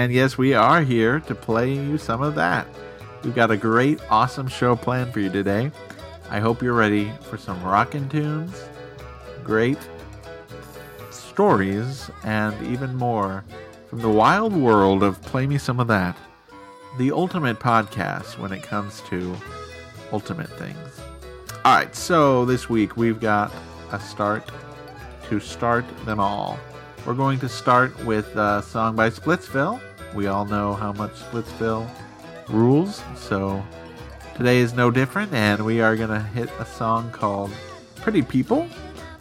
and yes, we are here to play you some of that. We've got a great, awesome show planned for you today. I hope you're ready for some rockin' tunes, great stories, and even more from the wild world of Play Me Some of That, the ultimate podcast when it comes to ultimate things. All right, so this week we've got a start to start them all. We're going to start with a song by Splitsville. We all know how much Splitsville rules, so today is no different, and we are going to hit a song called Pretty People.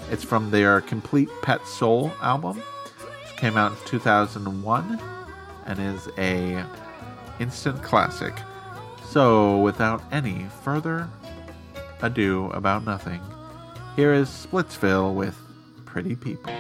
It's from their Complete Pet Soul album. It came out in 2001 and is a instant classic. So, without any further ado about nothing, here is Splitsville with Pretty People.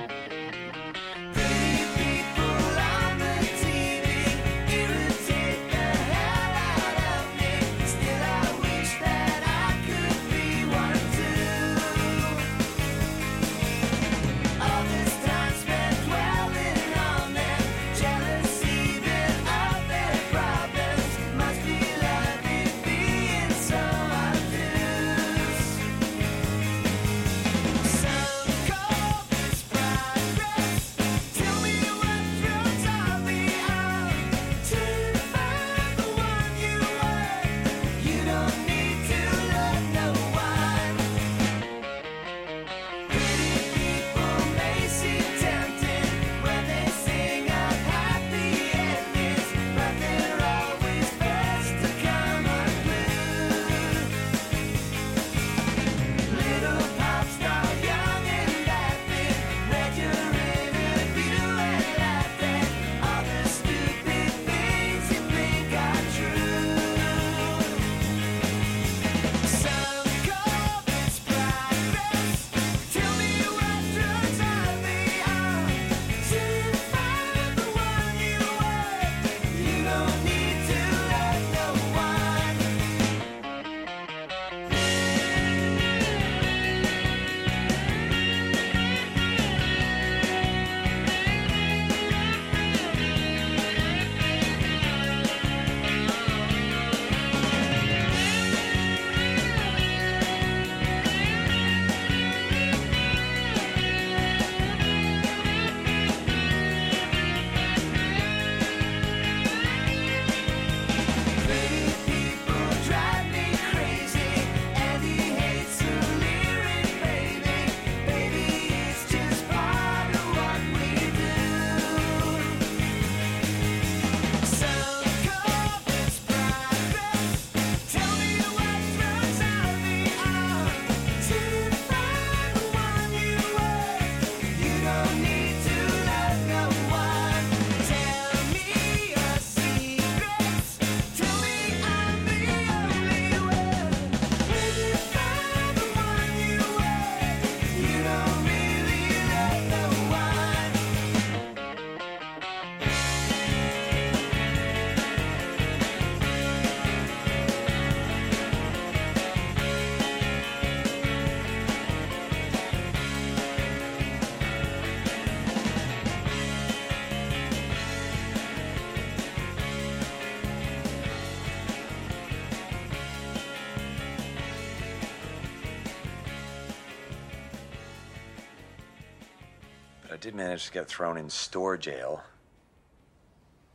Did manage to get thrown in store jail.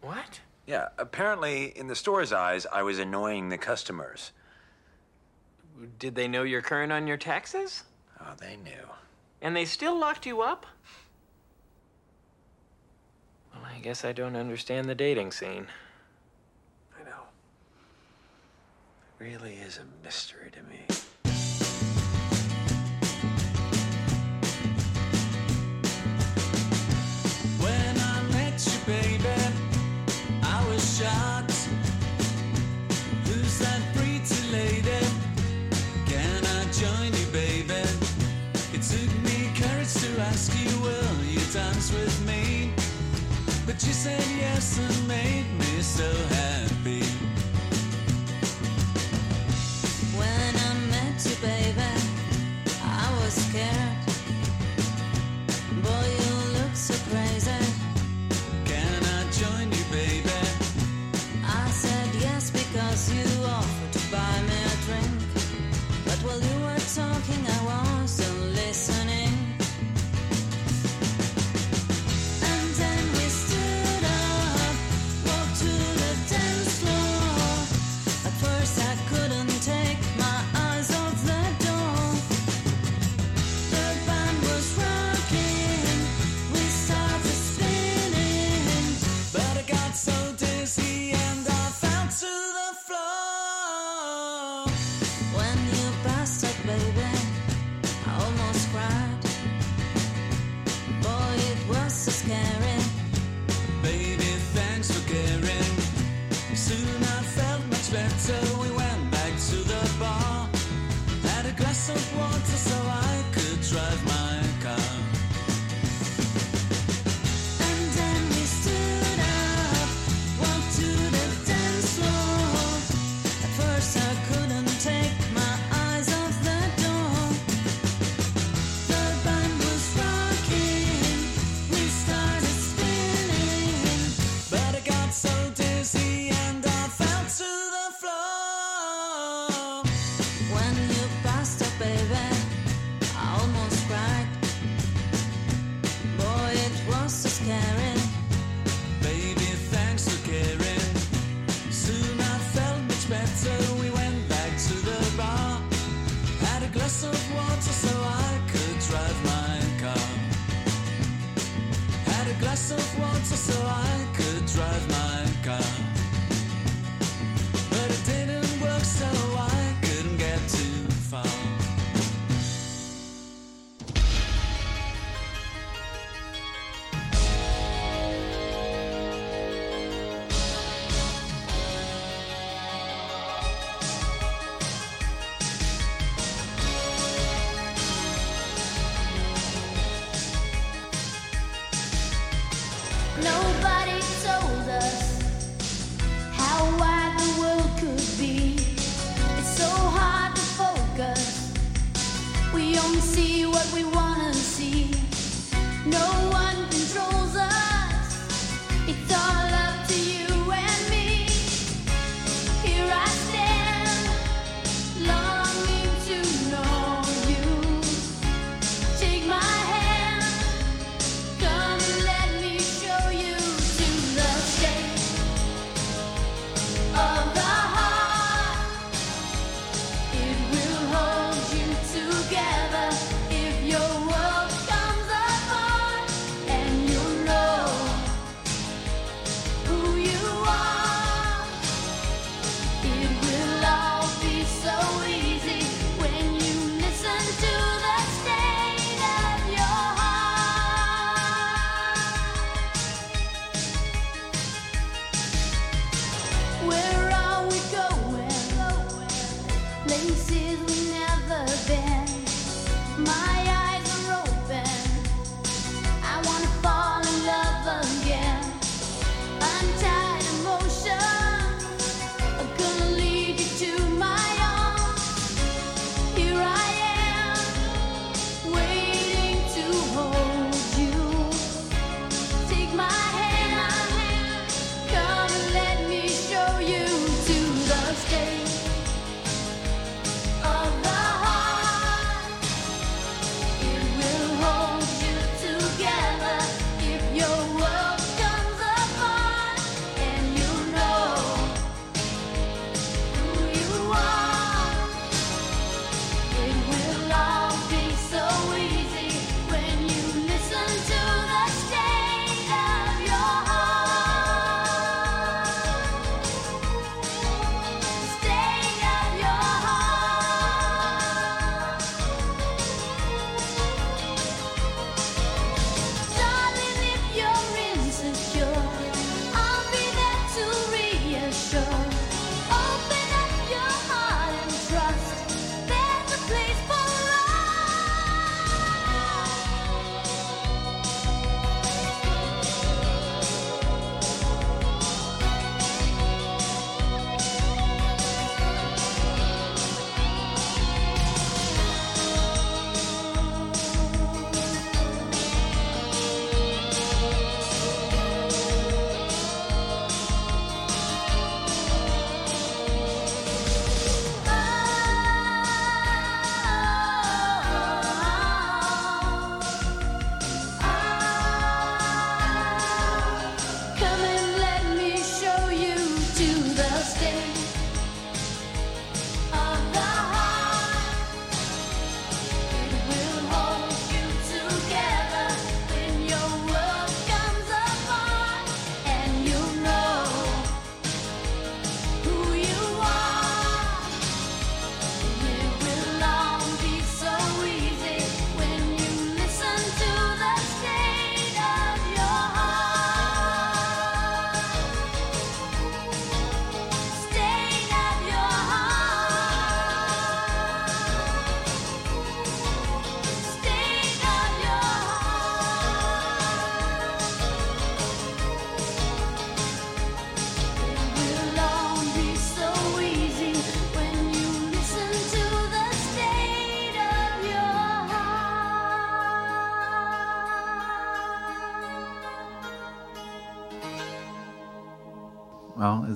What? Yeah, apparently, in the store's eyes, I was annoying the customers. Did they know you're current on your taxes? Oh, they knew. And they still locked you up? Well, I guess I don't understand the dating scene. I know. It really is a mystery to me. Dance with me? But you said yes and made me so happy.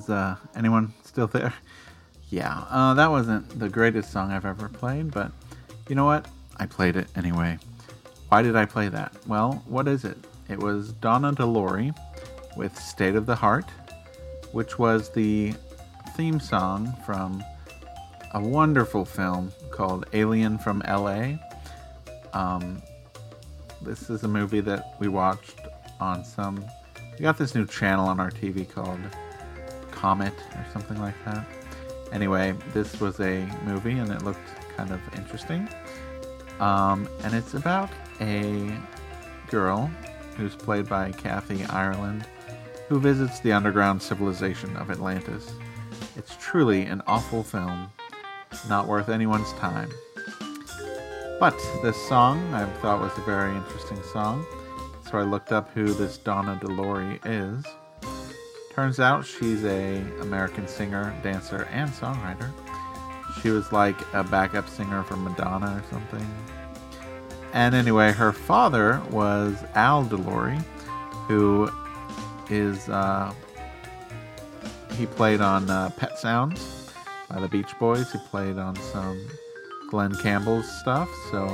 Uh, anyone still there? Yeah, uh, that wasn't the greatest song I've ever played, but you know what? I played it anyway. Why did I play that? Well, what is it? It was Donna DeLory with State of the Heart, which was the theme song from a wonderful film called Alien from LA. Um, this is a movie that we watched on some. We got this new channel on our TV called Comet or something like that. Anyway, this was a movie and it looked kind of interesting. Um, and it's about a girl who's played by Kathy Ireland who visits the underground civilization of Atlantis. It's truly an awful film, not worth anyone's time. But this song I thought was a very interesting song, so I looked up who this Donna DeLory is. Turns out she's a American singer, dancer, and songwriter. She was like a backup singer for Madonna or something. And anyway, her father was Al DeLory, who is uh, he played on uh, Pet Sounds by the Beach Boys. He played on some Glen Campbell's stuff. So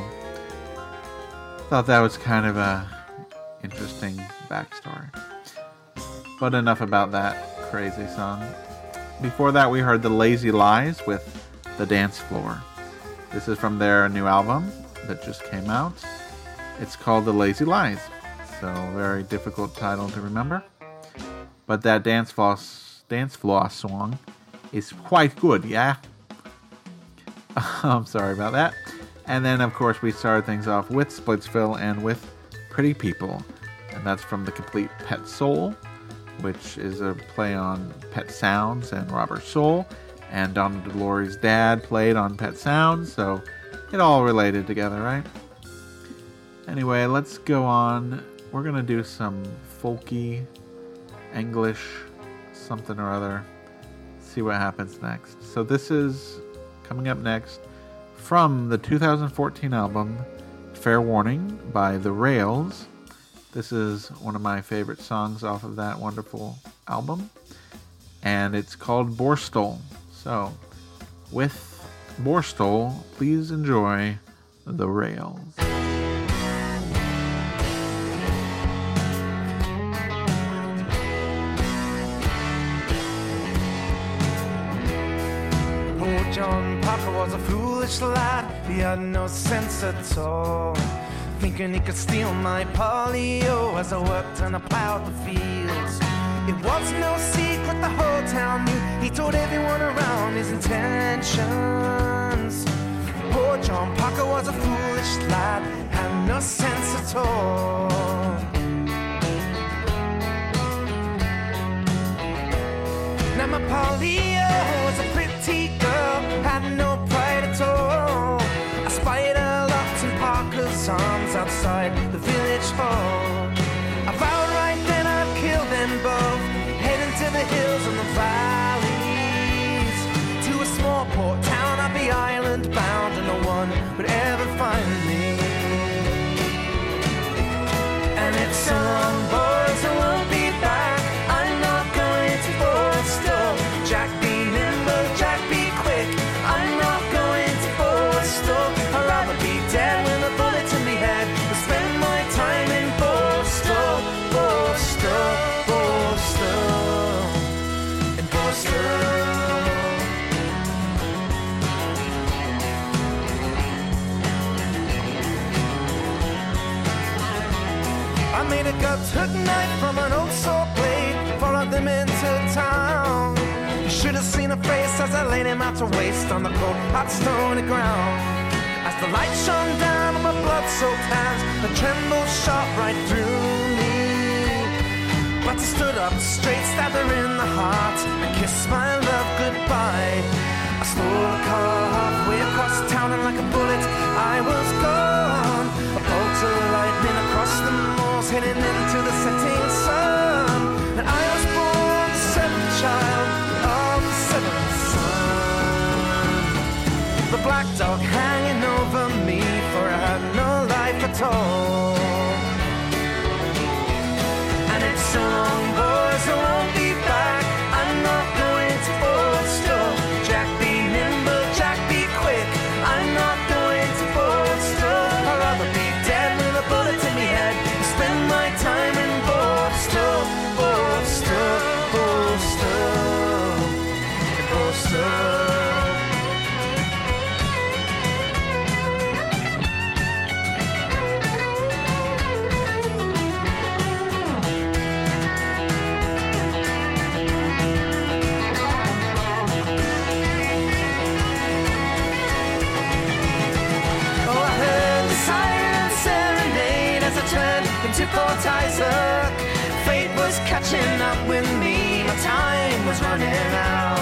thought that was kind of a interesting backstory. But enough about that crazy song. Before that, we heard the Lazy Lies with the Dance Floor. This is from their new album that just came out. It's called The Lazy Lies. So very difficult title to remember. But that dance floss dance floss song is quite good, yeah. I'm sorry about that. And then of course we started things off with Splitsville and with Pretty People. And that's from the complete Pet Soul, which is a play on Pet Sounds and Rubber Soul. And Donna DeLory's dad played on Pet Sounds, so it all related together, right? Anyway, let's go on. We're gonna do some folky English something or other. See what happens next. So this is coming up next from the 2014 album Fair Warning by The Rails. This is one of my favorite songs off of that wonderful album, and it's called Borstal. So, with Borstal, please enjoy The Rails. Poor John Parker was a foolish lad. He had no sense at all. Thinking he could steal my polio as I worked and I plowed the fields. It was no secret the whole town knew. He told everyone around his intentions. Poor John Parker was a foolish lad, had no sense at all. Now my polio was a hook knife from an old saw blade, followed them into town. You should have seen her face as I laid him out to waste on the cold, hot stony ground. As the light shone down on my blood-soaked hands, the tremble shot right through me. But I stood up straight, stabbed her in the heart, and kissed my love goodbye. I stole a car halfway across town, and like a bullet, I was gone. Moors, heading into the setting sun. And I was born the seventh child of the seventh son. The black dog hanging over me, for I had no life at all. And it's so long, boys, I won't be catching up with me, my time was running out.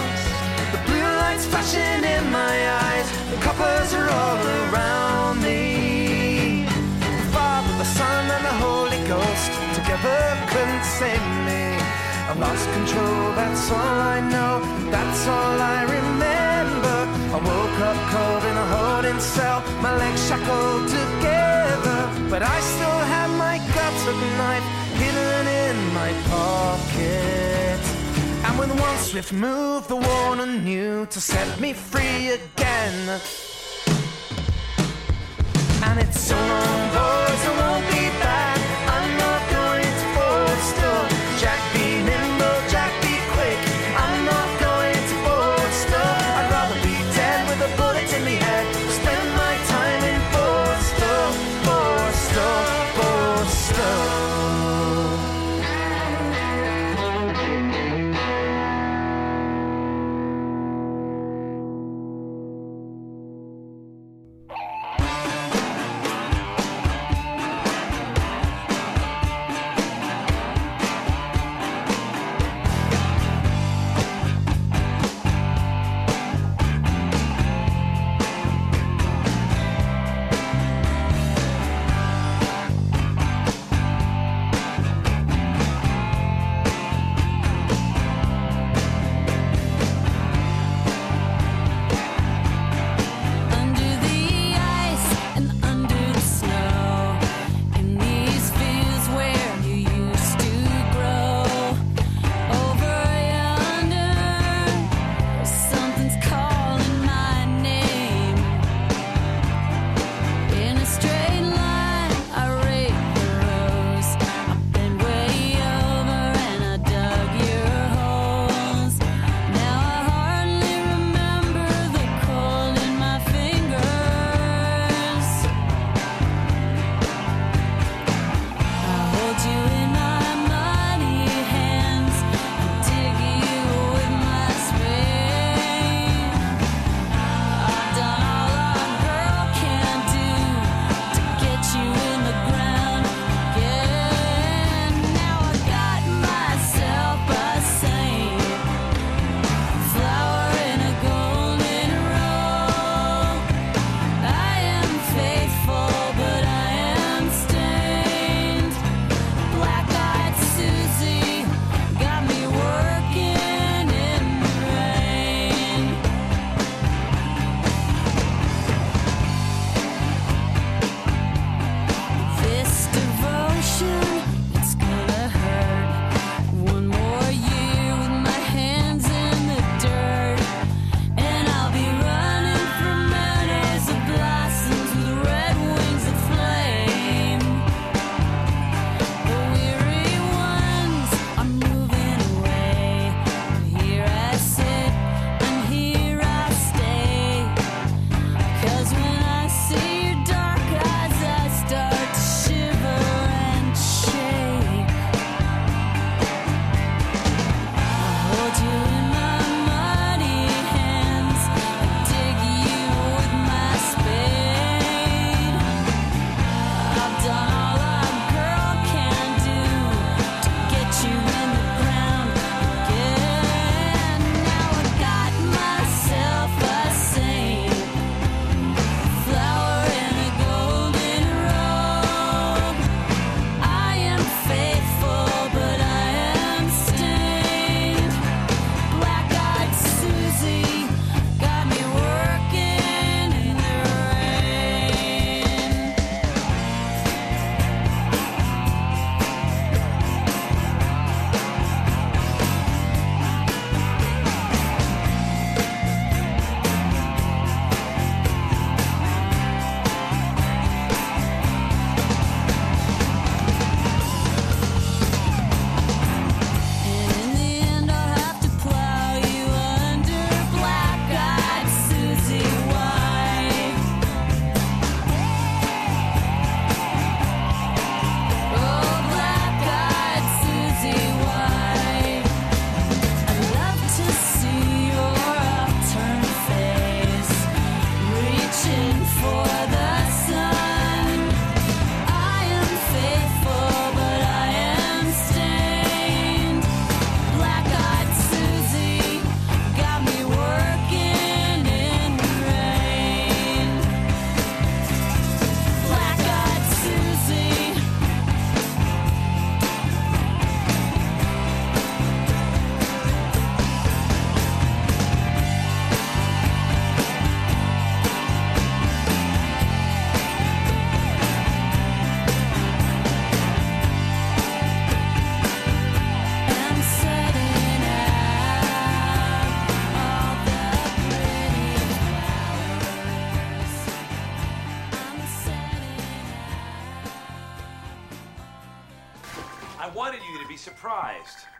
The blue lights flashing in my eyes, the coppers are all around me. The Father, the Son, and the Holy Ghost together couldn't save me. I lost control, that's all I know, that's all I remember. I woke up cold in a holding cell, my legs shackled together. But I still had my gutted knife hidden in my pocket. And with one swift move, the warner knew to set me free again. And it's so long,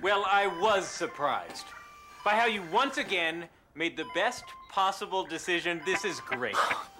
Well, I was surprised by how you once again made the best possible decision. This is great.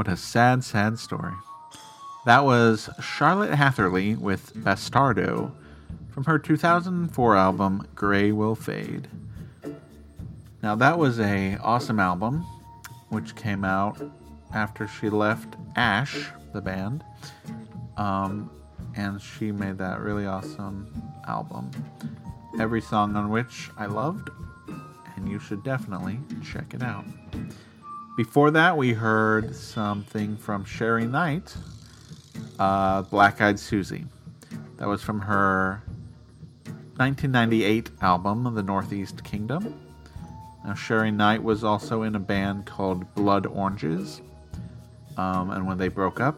What a sad, sad story. That was Charlotte Hatherley with Bastardo from her 2004 album Grey Will Fade. Now that was a awesome album which came out after she left Ash, the band. Um, and she made that really awesome album. Every song on which I loved, and you should definitely check it out. Before that, we heard something from Cheri Knight, uh, Black Eyed Susie. That was from her 1998 album, The Northeast Kingdom. Now, Cheri Knight was also in a band called Blood Oranges. Um, and when they broke up,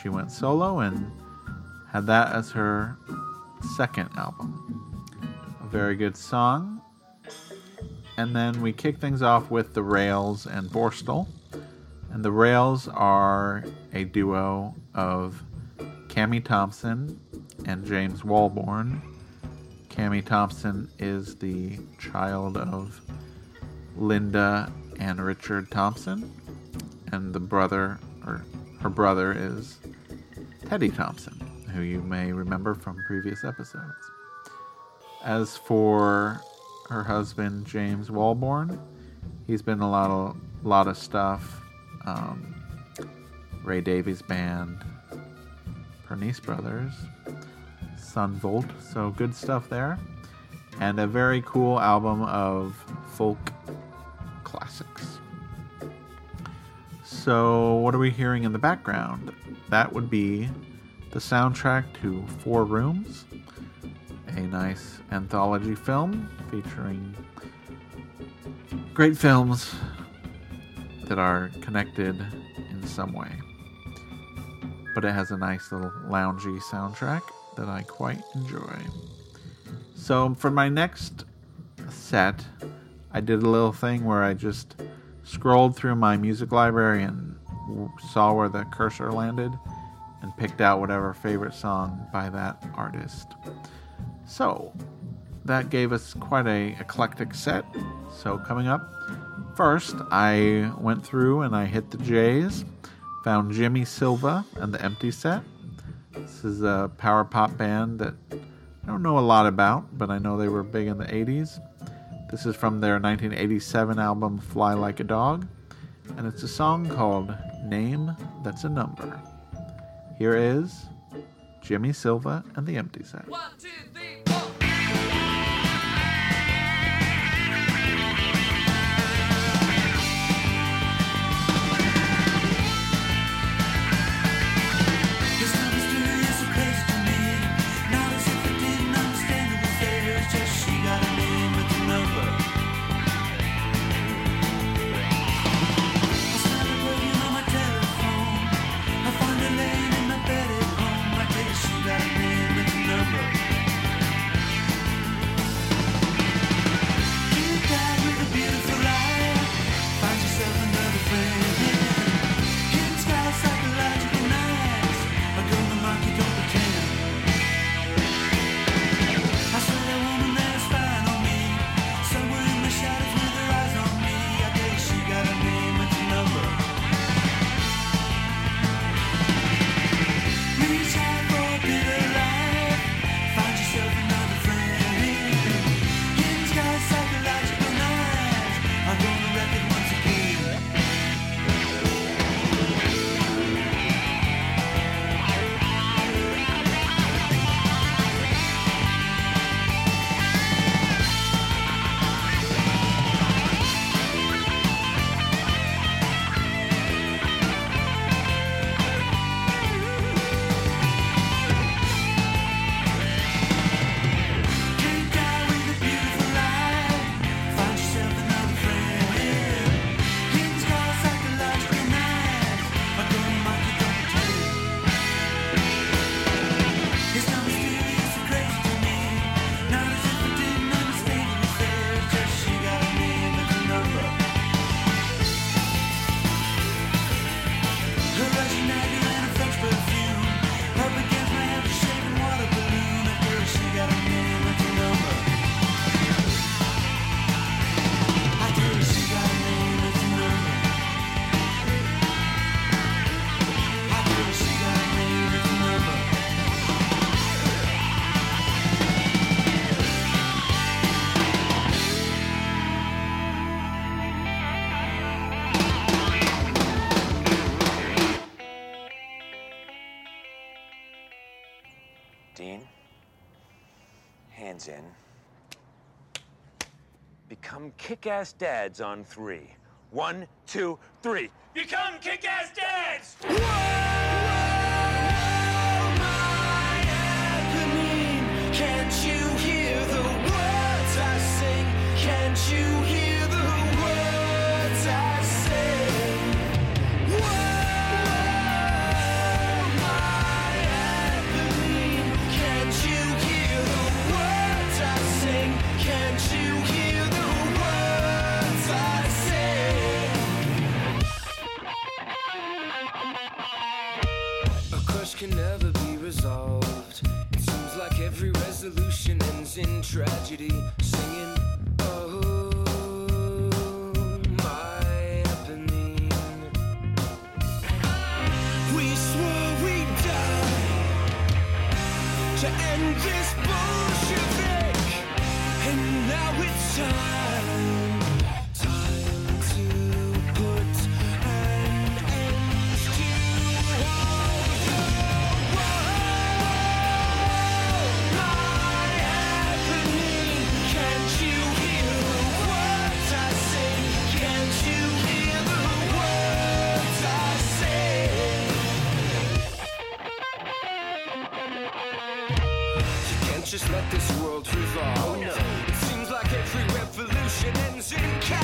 she went solo and had that as her second album. A very good song. And then we kick things off with the Rails and Borstal. And the Rails are a duo of Kami Thompson and James Walbourne. Kami Thompson is the child of Linda and Richard Thompson, and the brother, or her brother, is Teddy Thompson, who you may remember from previous episodes. As for her husband, James Walbourne, he's been a lot of, lot of stuff. Um, Ray Davies Band, Pernice Brothers, Son Volt, so good stuff there. And a very cool album of folk classics. So, what are we hearing in the background? That would be the soundtrack to Four Rooms, a nice anthology film featuring great films that are connected in some way. But it has a nice little loungy soundtrack that I quite enjoy. So, for my next set, I did a little thing where I just scrolled through my music library and saw where the cursor landed and picked out whatever favorite song by that artist. So, that gave us quite a eclectic set. So, coming up, first I went through and I hit the J's, found Jimmy Silva and the Empty Set. This is a power pop band that I don't know a lot about, but I know they were big in the 80s. This is from their 1987 album Fly Like a Dog, and it's a song called Name That's a Number. Here is Jimmy Silva and the Empty Set. 15. Hands in. Become kick ass dads on three. One, two, three. Become kick ass dads! Whoa! resolved. It seems like every resolution ends in tragedy. So just let this world revolve. Oh, no. It seems like every revolution ends in chaos.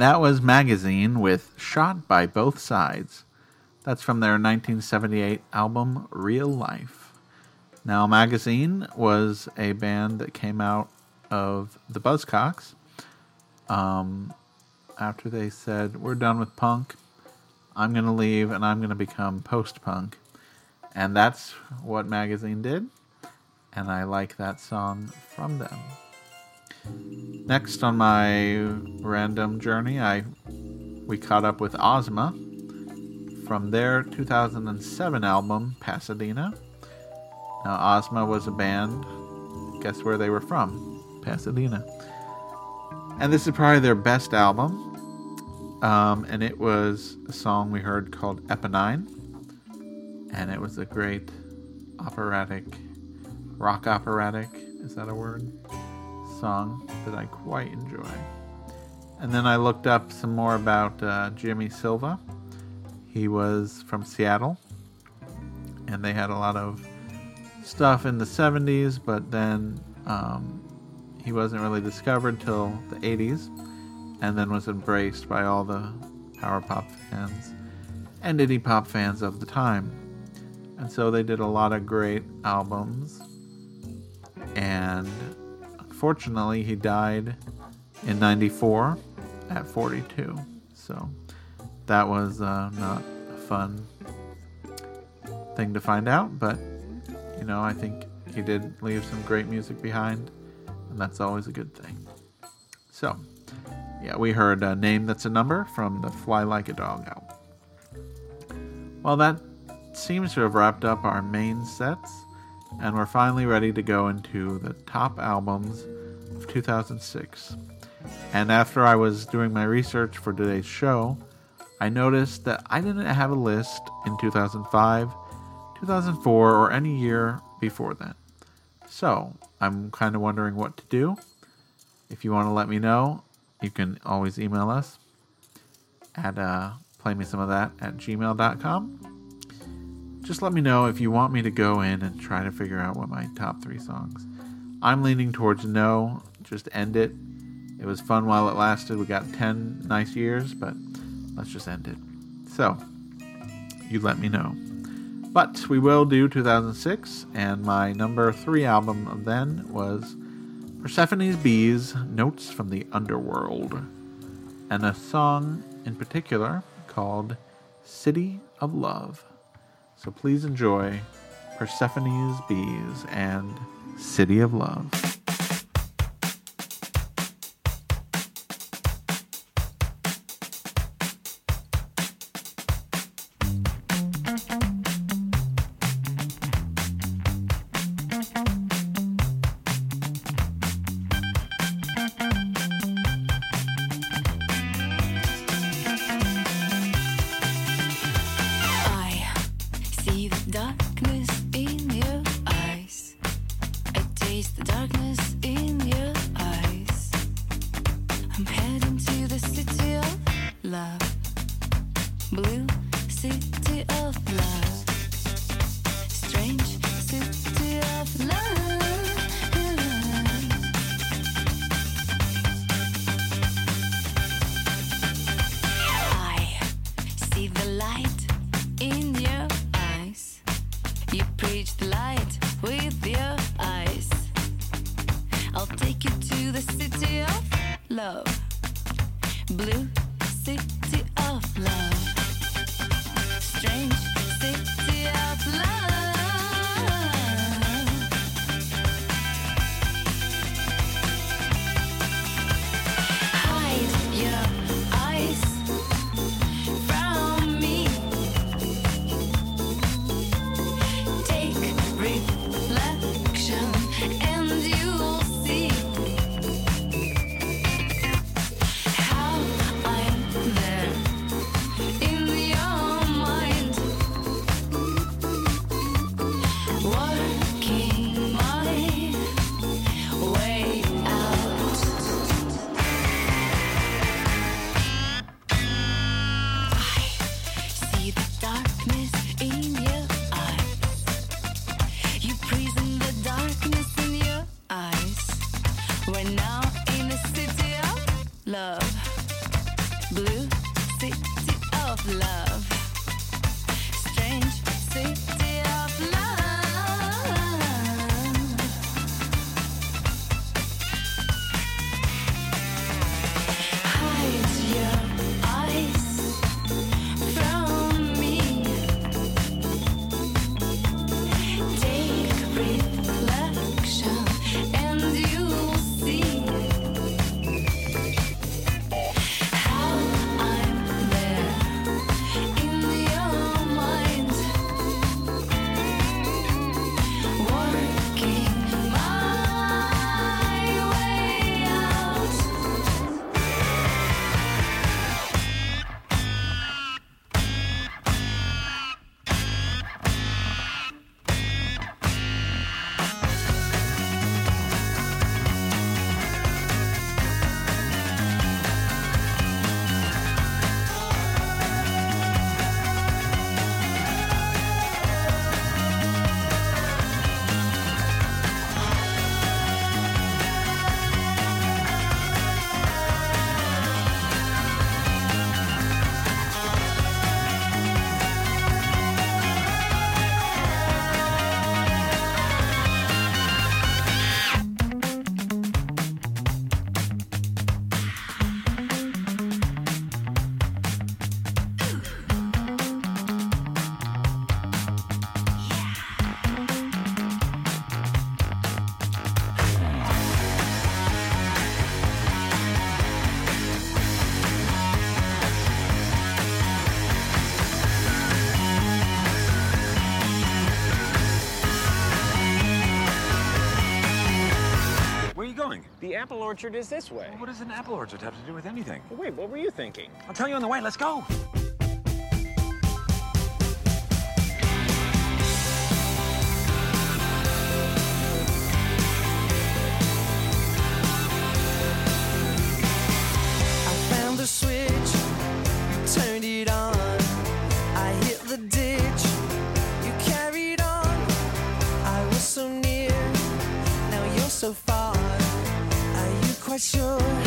And that was Magazine with Shot by Both Sides. That's from their 1978 album Real Life. Now, Magazine was a band that came out of the Buzzcocks um, after they said, We're done with punk. I'm going to leave and I'm going to become post punk. And that's what Magazine did. And I like that song from them. Next on my random journey, I we caught up with Ozma from their 2007 album Pasadena. Now Ozma was a band. Guess where they were from? Pasadena. And this is probably their best album. Um, and it was a song we heard called Eponine. And it was a great operatic, rock operatic, is that a word? Song that I quite enjoy. And then I looked up some more about uh, Jimmy Silva. He was from Seattle, and they had a lot of stuff in the 70s, but then um, he wasn't really discovered till the 80s, and then was embraced by all the power pop fans and indie pop fans of the time. And so they did a lot of great albums, and unfortunately, he died in 94 at 42. So that was uh, not a fun thing to find out, but you know, I think he did leave some great music behind, and that's always a good thing. So, yeah, we heard a name that's a number from the Fly Like a Dog album. Well, that seems to have wrapped up our main sets, and we're finally ready to go into the top albums of 2006. And after I was doing my research for today's show, I noticed that I didn't have a list in 2005, 2004, or any year before then. So I'm kind of wondering what to do. If you want to let me know, you can always email us at uh, playmesomethat at gmail.com. Just let me know if you want me to go in and try to figure out what my top three songs. I'm leaning towards no, just end it. It was fun while it lasted. We got 10 nice years, but let's just end it. So, you let me know. But we will do 2006, and my number three album of then was Persephone's Bees Notes from the Underworld, and a song in particular called City of Love. So please enjoy Persephone's Bees and City of Love. The apple orchard is this way. What does an apple orchard have to do with anything? Wait, what were you thinking? I'll tell you on the way. Let's go. Sure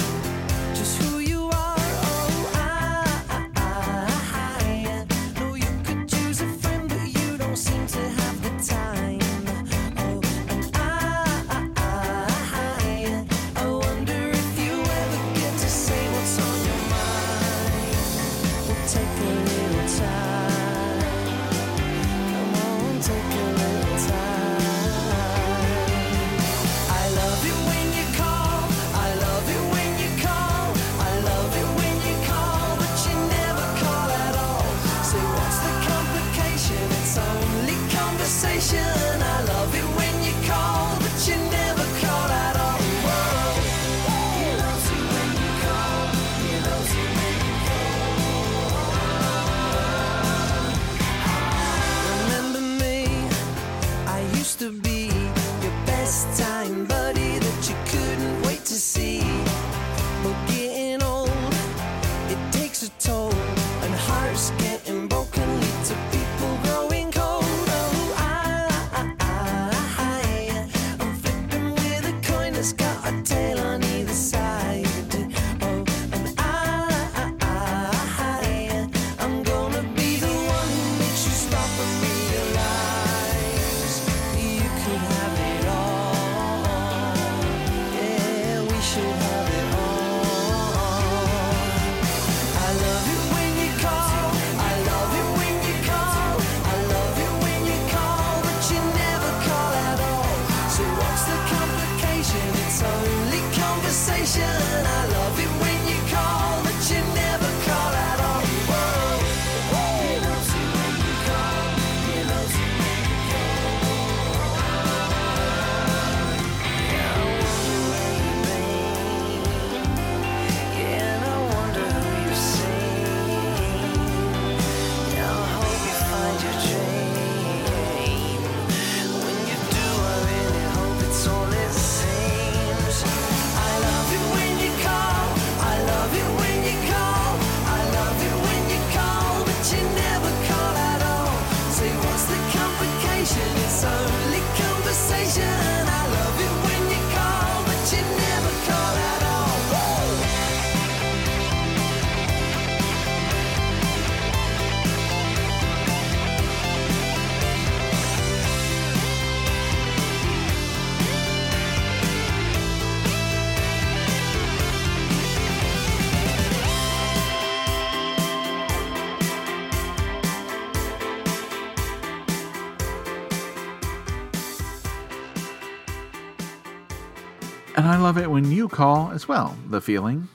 And I love it when you call as well. The feeling.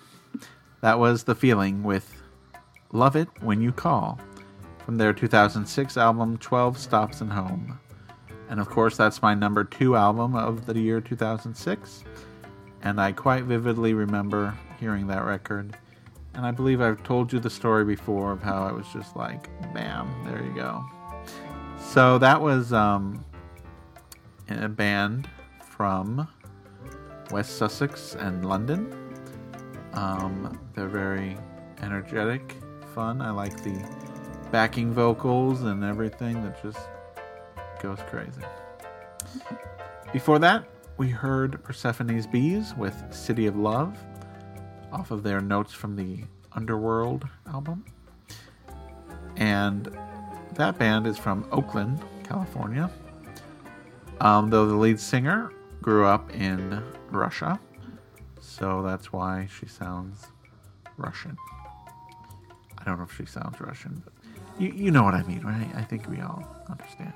That was The Feeling with Love It When You Call from their 2006 album 12 Stops and Home. And of course, that's my number two album of the year 2006. And I quite vividly remember hearing that record. And I believe I've told you the story before of how I was just like, bam, there you go. So that was um, a band from West Sussex and London. Um, they're very energetic, fun. I like the backing vocals and everything that just goes crazy. Before that, we heard Persephone's Bees with City of Love off of their Notes from the Underworld album. And that band is from Oakland, California. Um, though the lead singer grew up in Russia, so that's why she sounds Russian. I don't know if she sounds Russian, but you, you know what I mean, right? I think we all understand.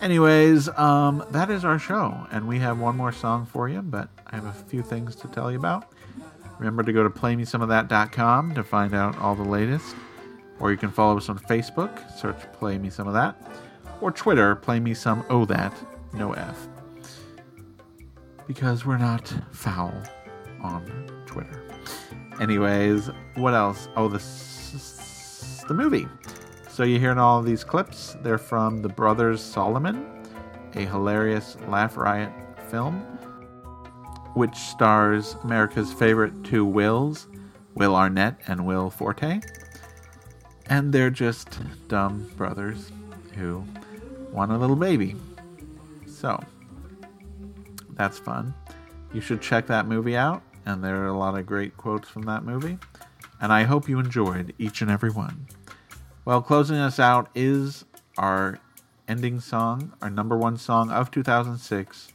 Anyways, um, that is our show, and we have one more song for you, but I have a few things to tell you about. Remember to go to playmesomeofthat.com to find out all the latest, or you can follow us on Facebook, search Play Me Some of That, or Twitter, Play Me Some O That, no F. because we're not foul on Twitter. Anyways, what else? Oh, the the movie. So you're hearing all of these clips. They're from The Brothers Solomon, a hilarious laugh riot film, which stars America's favorite two Wills, Will Arnett and Will Forte. And they're just dumb brothers who want a little baby. So, that's fun. You should check that movie out, and there are a lot of great quotes from that movie. And I hope you enjoyed each and every one. Well, closing us out is our ending song. Our number one song of 2006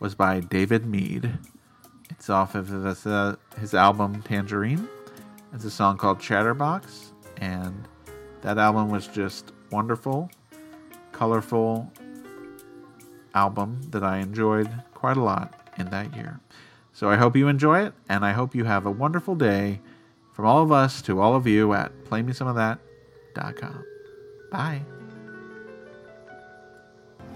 was by David Mead. It's off of his, his album Tangerine. It's a song called Chatterbox, and that album was just wonderful, colorful album that I enjoyed quite a lot in that year. So I hope you enjoy it, and I hope you have a wonderful day from all of us to all of you at playmesomeofthat.com. Bye.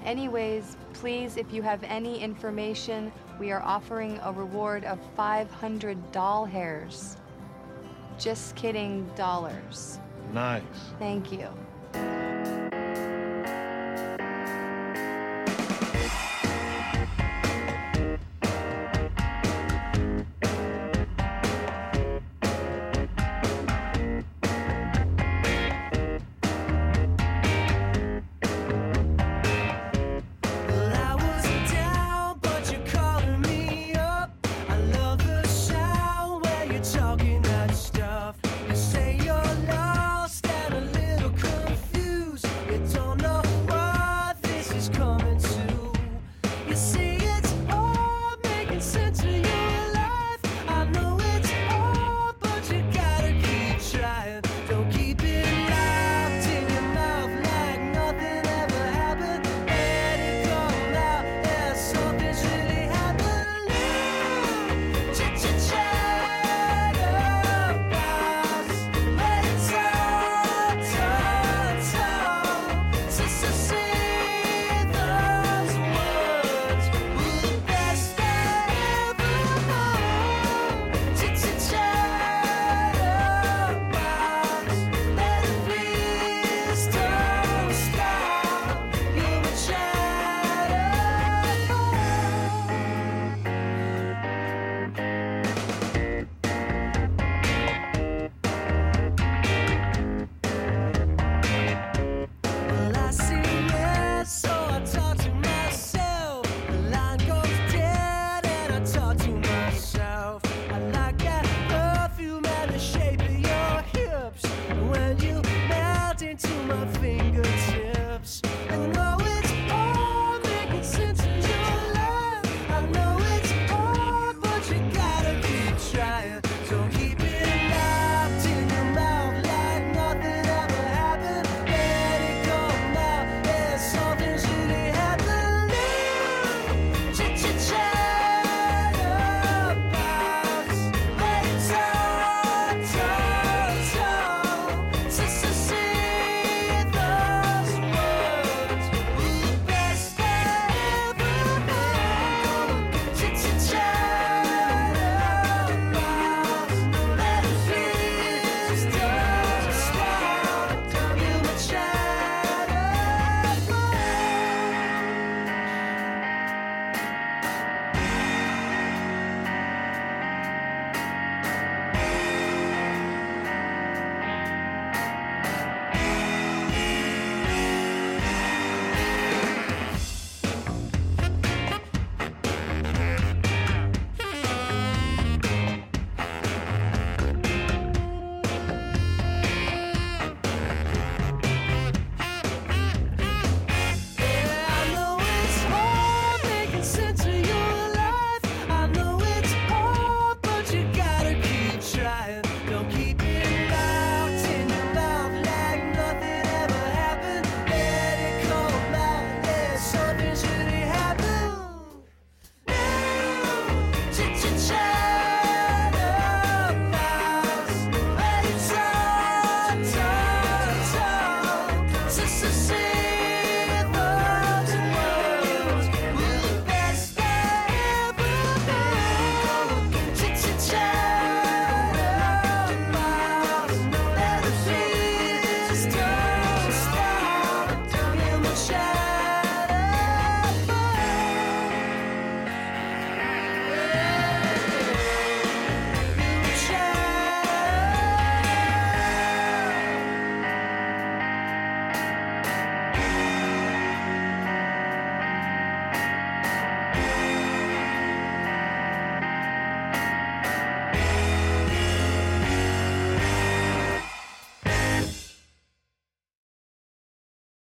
Anyways, please, if you have any information, we are offering a reward of 500 doll hairs. Just kidding, dollars. Nice. Thank you.